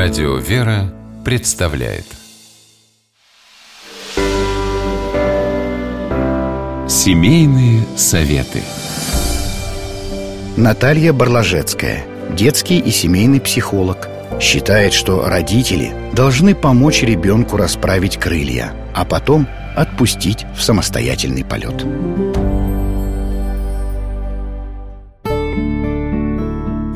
Радио «Вера» представляет Семейные советы Наталья Барлажецкая, детский и семейный психолог, считает, что родители должны помочь ребенку расправить крылья, а потом отпустить в самостоятельный полет.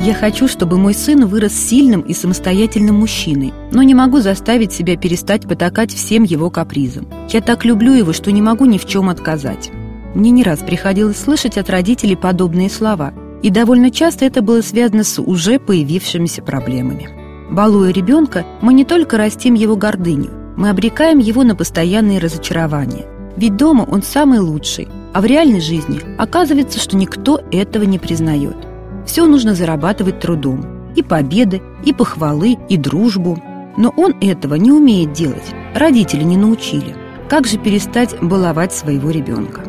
Я хочу, чтобы мой сын вырос сильным и самостоятельным мужчиной, но не могу заставить себя перестать потакать всем его капризам. Я так люблю его, что не могу ни в чем отказать. Мне не раз приходилось слышать от родителей подобные слова, и довольно часто это было связано с уже появившимися проблемами. Балуя ребенка, мы не только растим его гордыню, мы обрекаем его на постоянные разочарования. Ведь дома он самый лучший, а в реальной жизни оказывается, что никто этого не признает – все нужно зарабатывать трудом. И победы, и похвалы, и дружбу. Но он этого не умеет делать. Родители не научили. Как же перестать баловать своего ребенка?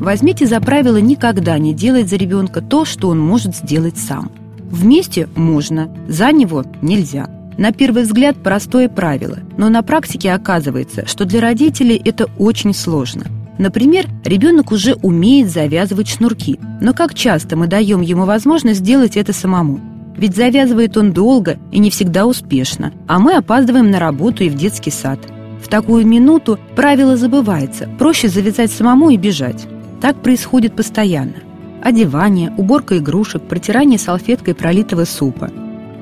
Возьмите за правило никогда не делать за ребенка то, что он может сделать сам. Вместе можно, за него нельзя. На первый взгляд простое правило, но на практике оказывается, что для родителей это очень сложно – Например, ребенок уже умеет завязывать шнурки, но как часто мы даем ему возможность сделать это самому? Ведь завязывает он долго и не всегда успешно, а мы опаздываем на работу и в детский сад. В такую минуту правило забывается, проще завязать самому и бежать. Так происходит постоянно. Одевание, уборка игрушек, протирание салфеткой пролитого супа.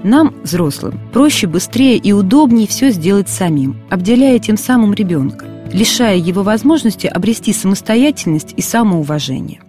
Нам, взрослым, проще, быстрее и удобнее все сделать самим, обделяя тем самым ребенка лишая его возможности обрести самостоятельность и самоуважение.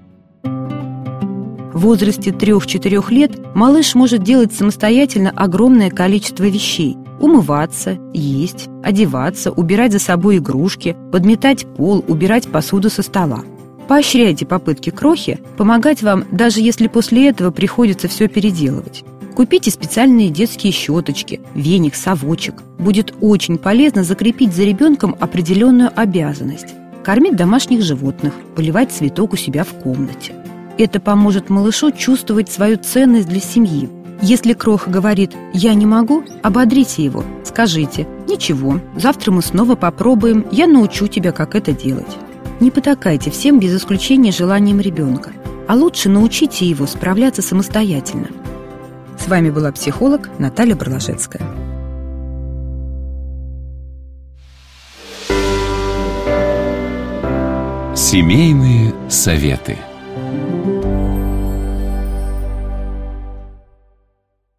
В возрасте 3-4 лет малыш может делать самостоятельно огромное количество вещей – умываться, есть, одеваться, убирать за собой игрушки, подметать пол, убирать посуду со стола. Поощряйте попытки крохи помогать вам, даже если после этого приходится все переделывать. Купите специальные детские щеточки, веник, совочек. Будет очень полезно закрепить за ребенком определенную обязанность – кормить домашних животных, поливать цветок у себя в комнате. Это поможет малышу чувствовать свою ценность для семьи. Если Кроха говорит «я не могу», ободрите его, скажите «ничего, завтра мы снова попробуем, я научу тебя, как это делать». Не потакайте всем без исключения желанием ребенка, а лучше научите его справляться самостоятельно – с вами была психолог Наталья Барлашецкая. Семейные советы.